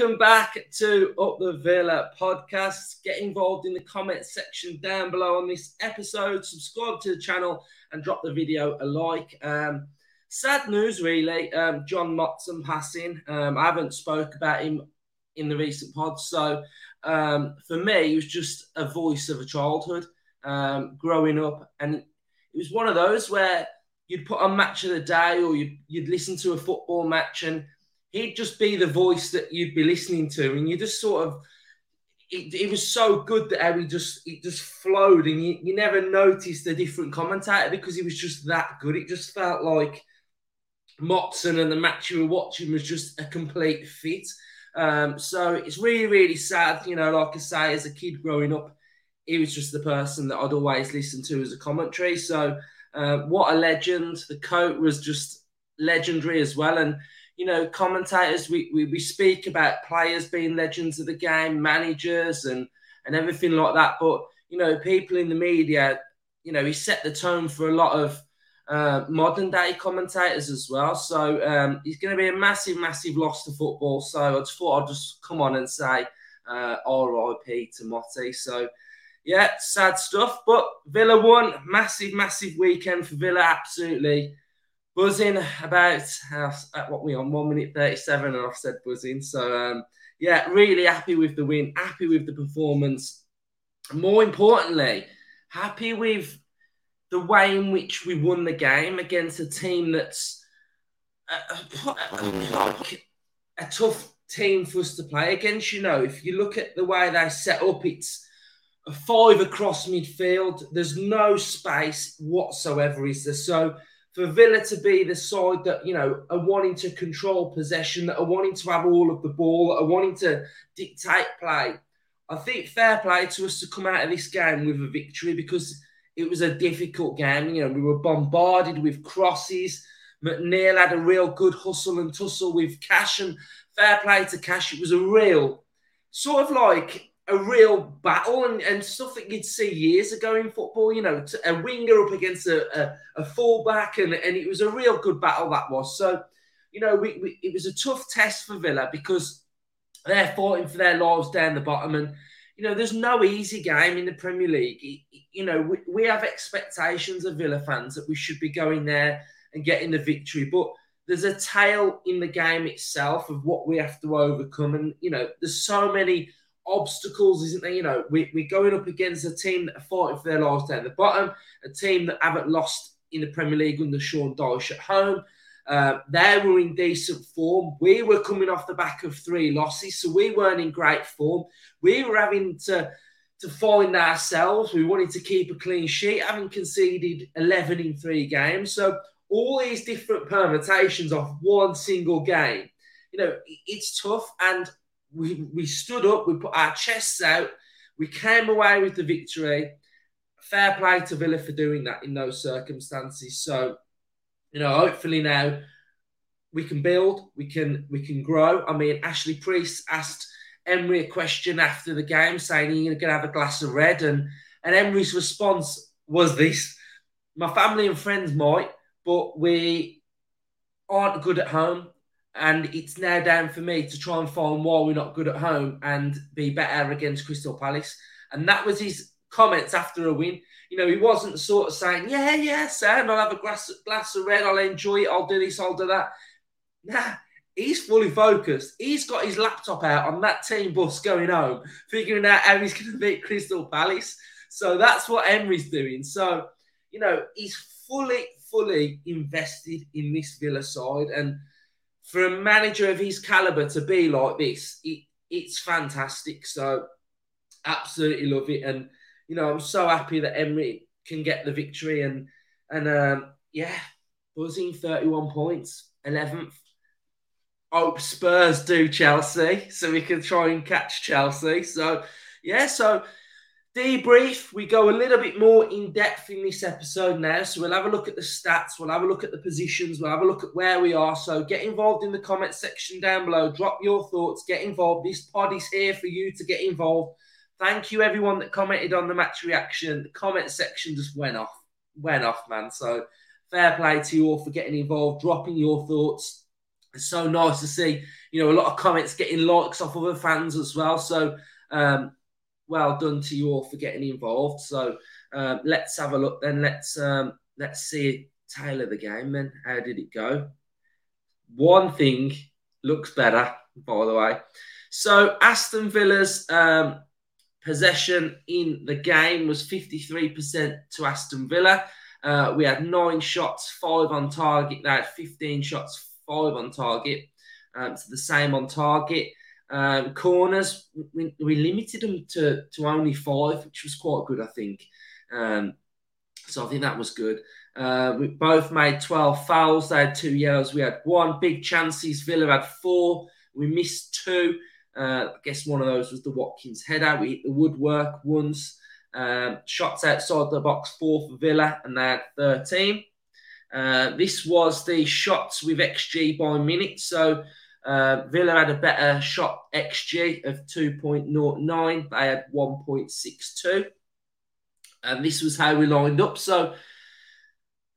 welcome back to Up the Villa podcast. Get involved in the comment section down below on this episode. Subscribe to the channel and drop the video a like. Um, sad news, really. Um, John Motson passing. Um, I haven't spoke about him in the recent pods, so um, for me, he was just a voice of a childhood um, growing up, and it was one of those where you'd put on match of the day or you'd, you'd listen to a football match and he'd just be the voice that you'd be listening to, and you just sort of. It, it was so good that how he just it just flowed, and you, you never noticed a different commentator because he was just that good. It just felt like Motson and the match you were watching was just a complete fit. Um, so it's really, really sad. You know, like I say, as a kid growing up, he was just the person that I'd always listen to as a commentary. So uh, what a legend! The coat was just legendary as well, and you know, commentators, we, we, we speak about players being legends of the game, managers and, and everything like that. But, you know, people in the media, you know, he set the tone for a lot of uh, modern day commentators as well. So um, he's going to be a massive, massive loss to football. So I just thought I'd just come on and say uh, RIP to Motti. So, yeah, sad stuff. But Villa won. Massive, massive weekend for Villa. Absolutely buzzing about uh, at what we on one minute 37 and I've said buzzing. So um, yeah really happy with the win happy with the performance. More importantly happy with the way in which we won the game against a team that's a, a, a tough team for us to play against. You know if you look at the way they set up it's a five across midfield. There's no space whatsoever is there? So for Villa to be the side that you know are wanting to control possession, that are wanting to have all of the ball, that are wanting to dictate play. I think fair play to us to come out of this game with a victory because it was a difficult game. You know, we were bombarded with crosses. McNeil had a real good hustle and tussle with Cash, and fair play to Cash. It was a real sort of like a real battle and, and stuff that you'd see years ago in football. You know, a winger up against a, a, a fullback, and, and it was a real good battle that was. So, you know, we, we, it was a tough test for Villa because they're fighting for their lives down the bottom. And, you know, there's no easy game in the Premier League. You know, we, we have expectations of Villa fans that we should be going there and getting the victory. But there's a tale in the game itself of what we have to overcome. And, you know, there's so many obstacles, isn't there? You know, we, we're going up against a team that are fighting for their lives down the bottom, a team that haven't lost in the Premier League under Sean Dyche at home. Uh, they were in decent form. We were coming off the back of three losses, so we weren't in great form. We were having to to find ourselves. We wanted to keep a clean sheet, having conceded 11 in three games. So all these different permutations of one single game, you know, it's tough. And we, we stood up, we put our chests out, we came away with the victory. Fair play to Villa for doing that in those circumstances. So, you know, hopefully now we can build, we can we can grow. I mean, Ashley Preece asked Emery a question after the game, saying, "Are going to have a glass of red?" and and Emery's response was this: "My family and friends might, but we aren't good at home and it's now down for me to try and find why we're not good at home and be better against Crystal Palace. And that was his comments after a win. You know, he wasn't sort of saying, "Yeah, yeah, Sam, I'll have a glass glass of red, I'll enjoy it, I'll do this, I'll do that." Nah, he's fully focused. He's got his laptop out on that team bus going home, figuring out how he's going to beat Crystal Palace. So that's what Emery's doing. So, you know, he's fully, fully invested in this Villa side and for a manager of his caliber to be like this, it, it's fantastic. So absolutely love it, and you know I'm so happy that Emery can get the victory, and and um, yeah, buzzing 31 points, 11th. Hope Spurs do Chelsea, so we can try and catch Chelsea. So yeah, so debrief. We go a little bit more in depth in this episode now. So we'll have a look at the stats, we'll have a look at the positions, we'll have a look at where we are. So get involved in the comment section down below. Drop your thoughts, get involved. This pod is here for you to get involved. Thank you, everyone that commented on the match reaction. The comment section just went off, went off, man. So fair play to you all for getting involved, dropping your thoughts. it's so nice to see, you know, a lot of comments getting likes off other fans as well. So, um, well done to you all for getting involved. So, um, let's have a look then. Let's um, let's see tail of the game then. How did it go? One thing looks better, by the way. So Aston Villa's um, possession in the game was 53% to Aston Villa. Uh, we had nine shots, five on target. They had 15 shots, five on target. Um, so the same on target. Um, corners, we, we, limited them to, to only five, which was quite good, I think. Um, so I think that was good. Uh, we both made 12 fouls. They had two yellows. We had one. Big chances. Villa had four. We missed two. Uh, I guess one of those was the Watkins header. We hit the woodwork once. Um, shots outside the box, four for Villa, and they had 13. Uh, this was the shots with XG by minute. So uh, Villa had a better shot XG of 2.09. They had 1.62. And this was how we lined up. So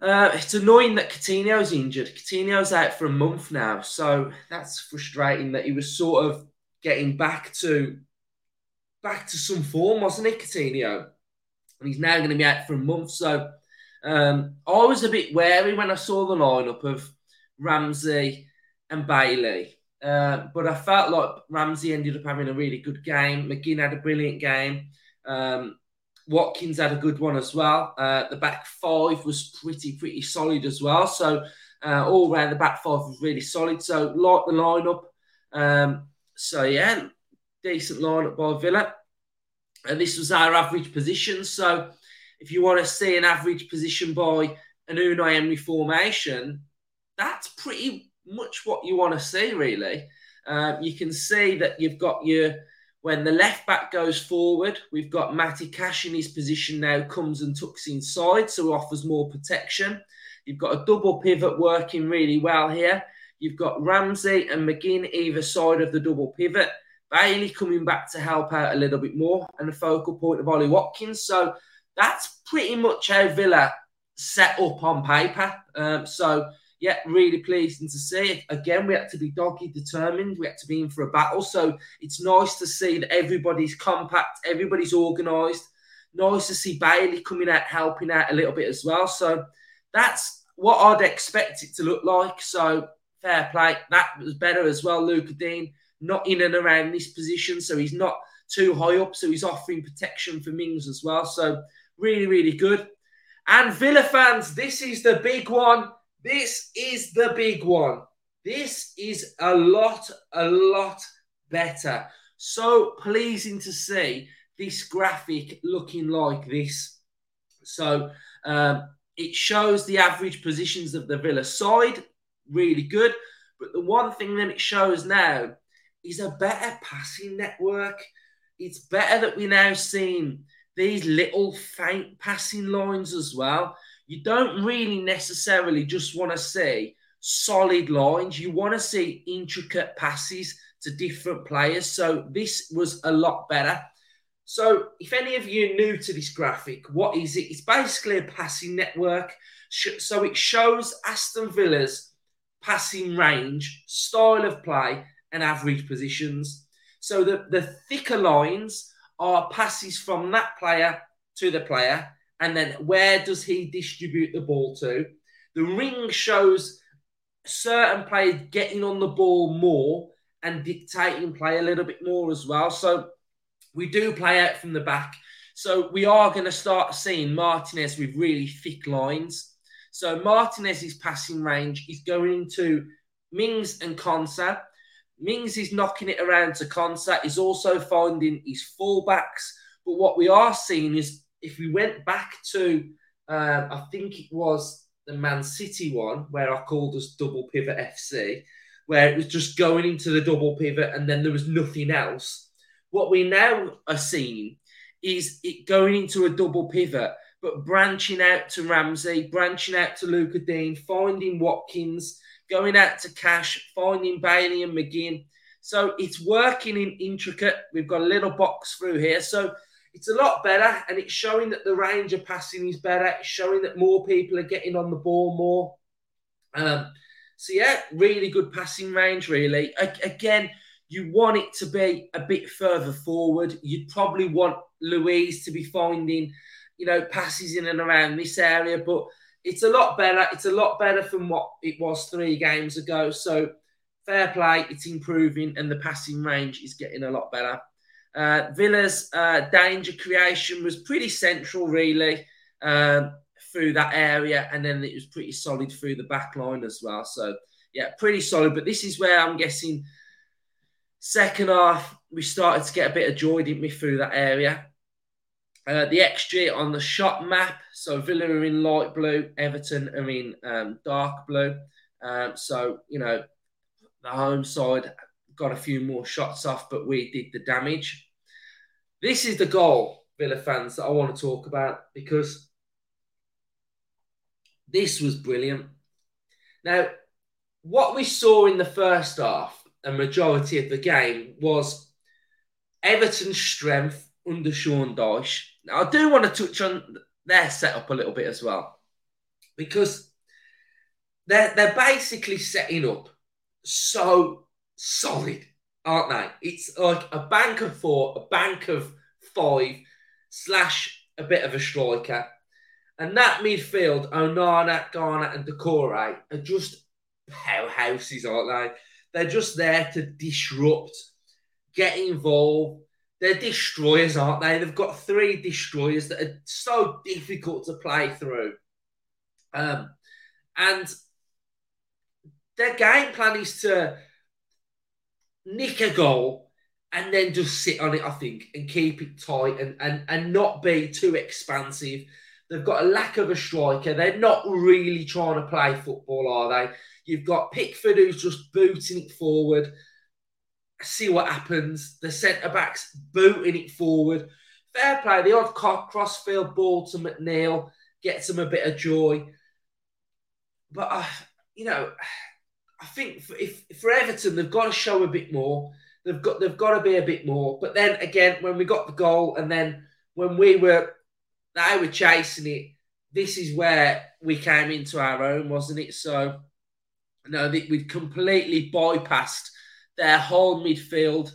uh, it's annoying that Coutinho's injured. Coutinho's out for a month now. So that's frustrating that he was sort of getting back to back to some form, wasn't he, Coutinho? And he's now going to be out for a month. So um, I was a bit wary when I saw the lineup of Ramsey and Bailey. Uh, but I felt like Ramsey ended up having a really good game. McGinn had a brilliant game. Um, Watkins had a good one as well. Uh, the back five was pretty, pretty solid as well. So uh, all around the back five was really solid. So like the lineup. Um, so yeah, decent lineup by Villa. And this was our average position. So if you want to see an average position by an Unai Emery formation, that's pretty much what you want to see, really. Uh, you can see that you've got your when the left back goes forward, we've got Matty Cash in his position now, comes and tucks inside, so offers more protection. You've got a double pivot working really well here. You've got Ramsey and McGinn either side of the double pivot. Bailey coming back to help out a little bit more, and the focal point of Ollie Watkins. So that's pretty much how Villa set up on paper. Um, so yeah, really pleasing to see. it. Again, we had to be doggy determined. We had to be in for a battle. So it's nice to see that everybody's compact, everybody's organised. Nice to see Bailey coming out, helping out a little bit as well. So that's what I'd expect it to look like. So fair play. That was better as well. Lucas Digne. not in and around this position, so he's not too high up, so he's offering protection for Mings as well. So really, really good. And Villa fans, this is the big one. This is the big one. This is a lot, a lot better. So pleasing to see this graphic looking like this. So um, it shows the average positions of the Villa side, really good. But the one thing that it shows now is a better passing network. It's better that we're now seeing these little faint passing lines as well. You don't really necessarily just want to see solid lines. You want to see intricate passes to different players. So this was a lot better. So if any of you new to this graphic, what is it? It's basically a passing network. So it shows Aston Villa's passing range, style of play, and average positions. So the, the thicker lines are passes from that player to the player, and then where does he distribute the ball to? The ring shows certain players getting on the ball more and dictating play a little bit more as well. So we do play out from the back. So we are going to start seeing Martinez with really thick lines. So Martinez's passing range is going to Mings and Konsa. Mings is knocking it around to Konsa. He's also finding his fullbacks. But what we are seeing is if we went back to, um, I think it was the Man City one where I called us double pivot FC, where it was just going into the double pivot and then there was nothing else. What we now are seeing is it going into a double pivot, but branching out to Ramsey, branching out to Lucas Digne, finding Watkins, going out to Cash, finding Bailey and McGinn. So it's working in intricate. We've got a little box through here. So it's a lot better and it's showing that the range of passing is better. It's showing that more people are getting on the ball more. Um, So yeah, really good passing range. Really, again, you want it to be a bit further forward. You'd probably want Luiz to be finding, you know, passes in and around this area, but it's a lot better. It's a lot better from what it was three games ago. So fair play, it's improving, and the passing range is getting a lot better. Uh, Villa's uh, danger creation was pretty central, really, um, through that area, and then it was pretty solid through the back line as well. So, yeah, pretty solid. But this is where I'm guessing second half we started to get a bit of joy, didn't we, through that area. Uh, the XG on the shot map. So Villa are in light blue, Everton are in um, dark blue. Um, so you know the home side got a few more shots off, but we did the damage. This is the goal, Villa fans, that I want to talk about because this was brilliant. Now, what we saw in the first half, a majority of the game, was Everton's strength under Sean Dyche. Now, I do want to touch on their setup a little bit as well because they're, they're basically setting up so solid, aren't they? It's like a bank of four, a bank of five, slash a bit of a striker. And that midfield, Onana, Garner, and Doucouré are just powerhouses, aren't they? They're just there to disrupt, get involved. They're destroyers, aren't they? They've got three destroyers that are so difficult to play through. Um, and their game plan is to nick a goal and then just sit on it, I think, and keep it tight and, and, and not be too expansive. They've got a lack of a striker. They're not really trying to play football, are they? You've got Pickford who's just booting it forward. See what happens. The centre backs booting it forward. Fair play. The odd crossfield ball to McNeil gets them a bit of joy. But, uh, you know, I think for, if for Everton, they've got to show a bit more. They've got they've got to be a bit more. But then again, when we got the goal, and then when we were they were chasing it, this is where we came into our own, wasn't it? So no, we'd completely bypassed their whole midfield.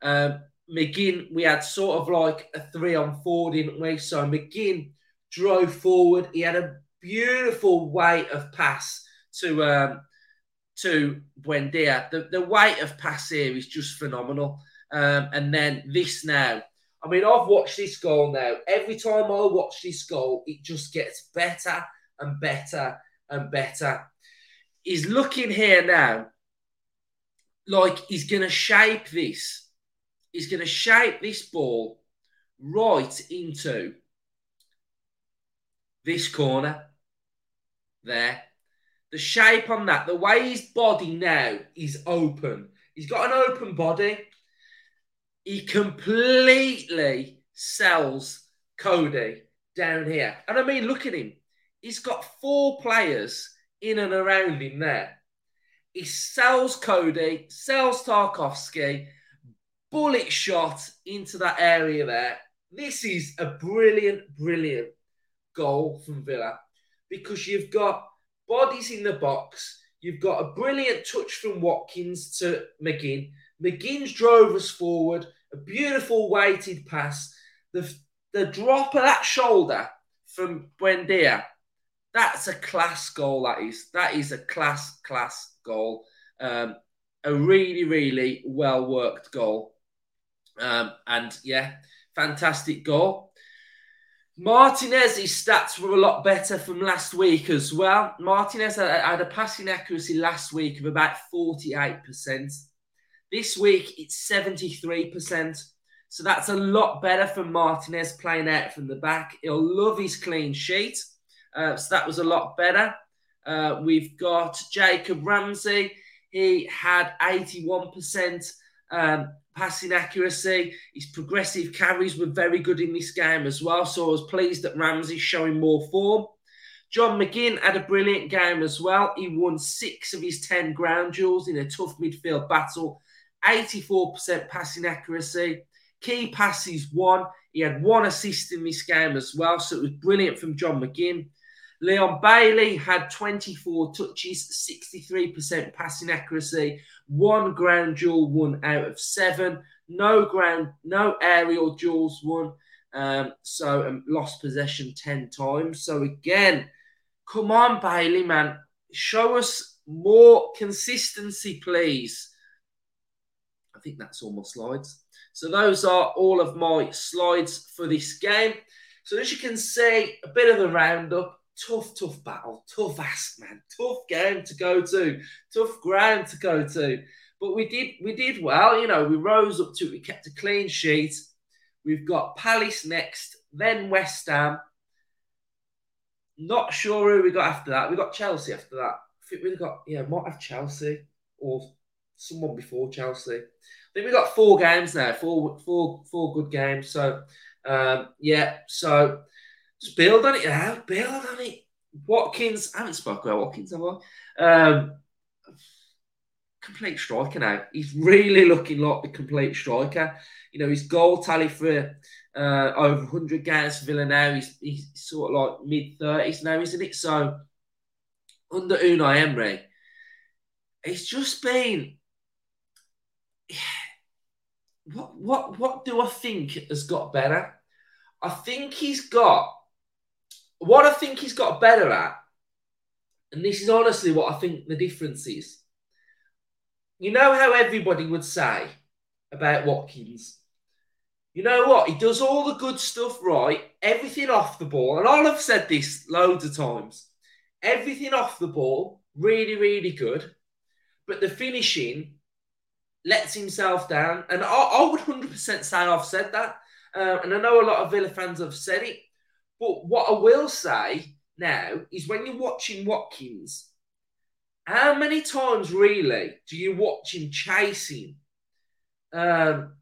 Um, McGinn, we had sort of like a three on four, didn't we? So McGinn drove forward. He had a beautiful weight of pass to um, to Buendia. The, the weight of pass here is just phenomenal. Um, and then this now. I mean, I've watched this goal now. Every time I watch this goal, it just gets better and better and better. He's looking here now like he's going to shape this. He's going to shape this ball right into this corner there the shape on that, the way his body now is open. He's got an open body. He completely sells Coady down here. And I mean, look at him. He's got four players in and around him there. He sells Coady, sells Tarkowski, bullet shot into that area there. This is a brilliant, brilliant goal from Villa because you've got bodies in the box. You've got a brilliant touch from Watkins to McGinn. McGinn's drove us forward. A beautiful weighted pass. The, the drop of that shoulder from Buendia. That's a class goal, that is. That is a class, class goal. Um, a really, really well worked goal. Um, and yeah, fantastic goal. Martinez's stats were a lot better from last week as well. Martinez had a passing accuracy last week of about 48%. This week it's 73%. So that's a lot better for Martinez playing out from the back. He'll love his clean sheet. Uh, so that was a lot better. Uh, we've got Jacob Ramsey. He had 81% um, passing accuracy. His progressive carries were very good in this game as well. So I was pleased that Ramsey's showing more form. John McGinn had a brilliant game as well. He won six of his 10 ground duels in a tough midfield battle, 84% passing accuracy. Key passes one. He had one assist in this game as well. So it was brilliant from John McGinn. Leon Bailey had 24 touches, 63% passing accuracy, one ground duel, one out of seven, no ground, no aerial duels, one. Um, so um, lost possession 10 times. So again, come on, Bailey, man, show us more consistency, please. I think that's all my slides. So those are all of my slides for this game. So as you can see, a bit of a roundup. Tough, tough battle. Tough ask, man. Tough game to go to. Tough ground to go to. But we did we did well. You know, we rose up to. We kept a clean sheet. We've got Palace next, then West Ham. Not sure who we got after that. We got Chelsea after that. I think we got yeah, might have Chelsea or someone before Chelsea. I think we got four games now, four four four good games. So um, yeah, so just build on it now, build on it. Watkins, I haven't spoken about Watkins, have I? Um, complete striker now. He's really looking like the complete striker. You know, his goal tally for uh, over 100 games for Villa now, he's, he's sort of like mid 30s now, isn't it? So, under Unai Emery, it's just been. What, what, what do I think has got better? I think he's got. What I think he's got better at, and this is honestly what I think the difference is you know how everybody would say about Watkins? You know what? He does all the good stuff right, everything off the ball. And I'll have said this loads of times. Everything off the ball, really, really good. But the finishing lets himself down. And I, I would 100% say I've said that. Uh, and I know a lot of Villa fans have said it. But what I will say now is when you're watching Watkins, how many times really do you watch him chasing um,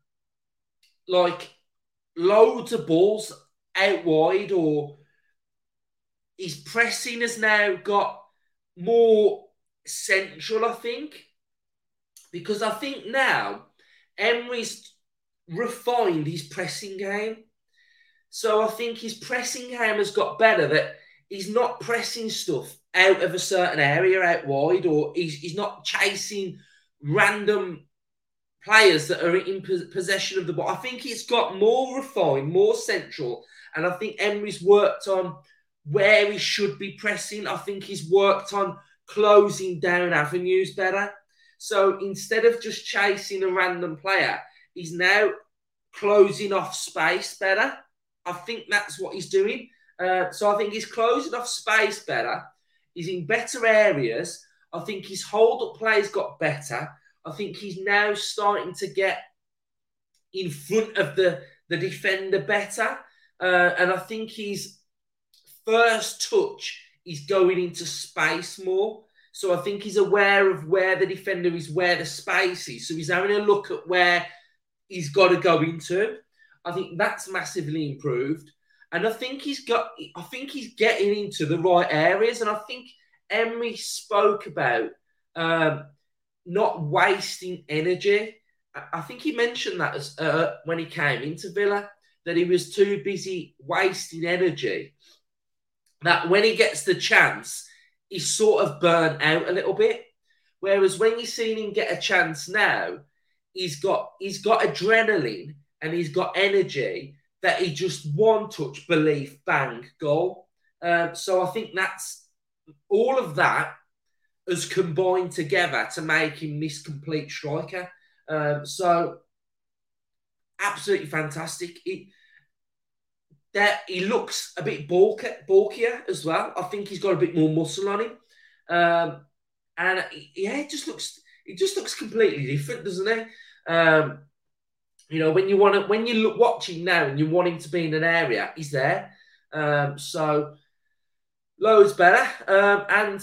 like loads of balls out wide or his pressing has now got more central, I think. Because I think now Emery's refined his pressing game. So I think his pressing game has got better that he's not pressing stuff out of a certain area out wide, or he's, he's not chasing random players that are in possession of the ball. I think it's got more refined, more central, and I think Emery's worked on where he should be pressing. I think he's worked on closing down avenues better. So instead of just chasing a random player, he's now closing off space better. I think that's what he's doing. Uh, so I think he's closing off space better. He's in better areas. I think his hold up play's got better. I think he's now starting to get in front of the, the defender better. Uh, and I think his first touch is going into space more. So I think he's aware of where the defender is, where the space is. So he's having a look at where he's got to go into. I think that's massively improved. And I think he's got, I think he's getting into the right areas. And I think Emery spoke about um, not wasting energy. I think he mentioned that as, uh, when he came into Villa, that he was too busy wasting energy. That when he gets the chance, he's sort of burnt out a little bit. Whereas when you've seen him get a chance now, he's got he's got adrenaline and he's got energy that he just one touch, belief, bang, goal. Um, so I think that's all of that has combined together to make him this complete striker. Um, so absolutely fantastic. He, that he looks a bit bulkier, bulkier as well. I think he's got a bit more muscle on him, um, and yeah, it just looks it just looks completely different, doesn't it? Um, you know, when you want to, when you look watching now and you want him to be in an area, he's there. Um, so loads better. Um, and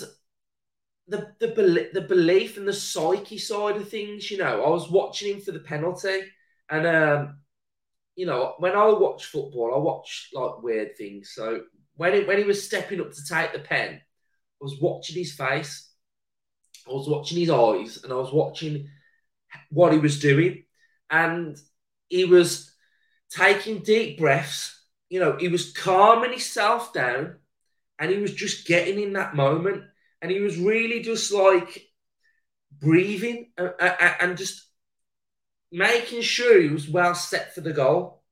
the the the belief and the psyche side of things, you know, I was watching him for the penalty, and um, you know, when I watch football, I watch like weird things. So when he, when he was stepping up to take the pen, I was watching his face, I was watching his eyes, and I was watching what he was doing, and he was taking deep breaths. You know, he was calming himself down and he was just getting in that moment, and he was really just like breathing and, and just making sure he was well set for the goal.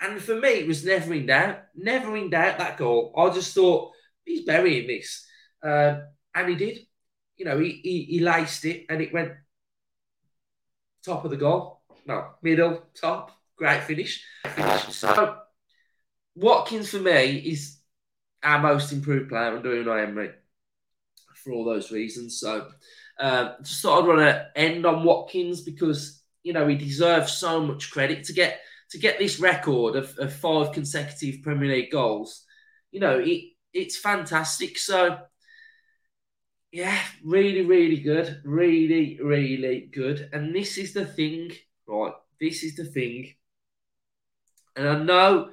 And for me, it was never in doubt, never in doubt that goal. I just thought he's burying this, uh, and he did. You know, he, he he laced it, and it went top of the goal. No, middle, top, great finish. So Watkins for me is our most improved player under Unai Emery for all those reasons. So um, just thought I'd want to end on Watkins because you know he deserves so much credit to get to get this record of, of five consecutive Premier League goals. You know it it's fantastic. So yeah, really, really good, really, really good. And this is the thing, right? This is the thing. And I know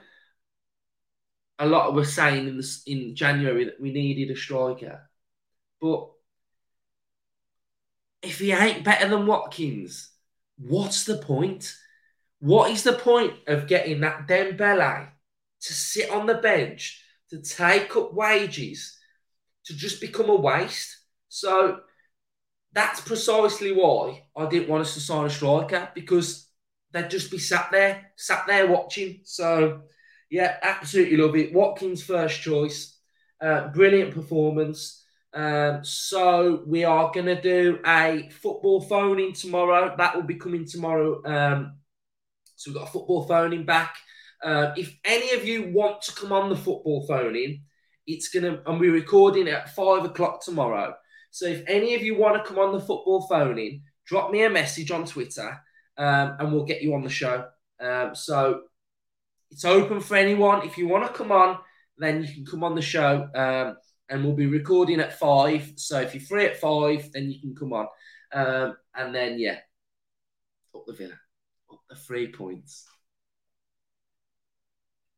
a lot of were saying in this in January that we needed a striker, but if he ain't better than Watkins, what's the point? What is the point of getting that Dembele to sit on the bench, to take up wages, to just become a waste? So that's precisely why I didn't want us to sign a striker because they'd just be sat there, sat there watching. So yeah, absolutely love it. Watkins first choice, uh, brilliant performance. Um, so we are going to do a football phoning tomorrow. That will be coming tomorrow. Um, so we've got a football phoning back. Uh, if any of you want to come on the football phoning, it's going to, and we're recording at five o'clock tomorrow. So if any of you want to come on the football phoning, drop me a message on Twitter um, and we'll get you on the show. Um, so it's open for anyone. If you want to come on, then you can come on the show. Um, and we'll be recording at five. So if you're free at five, then you can come on. Um, and then yeah, up the villa, up the three points.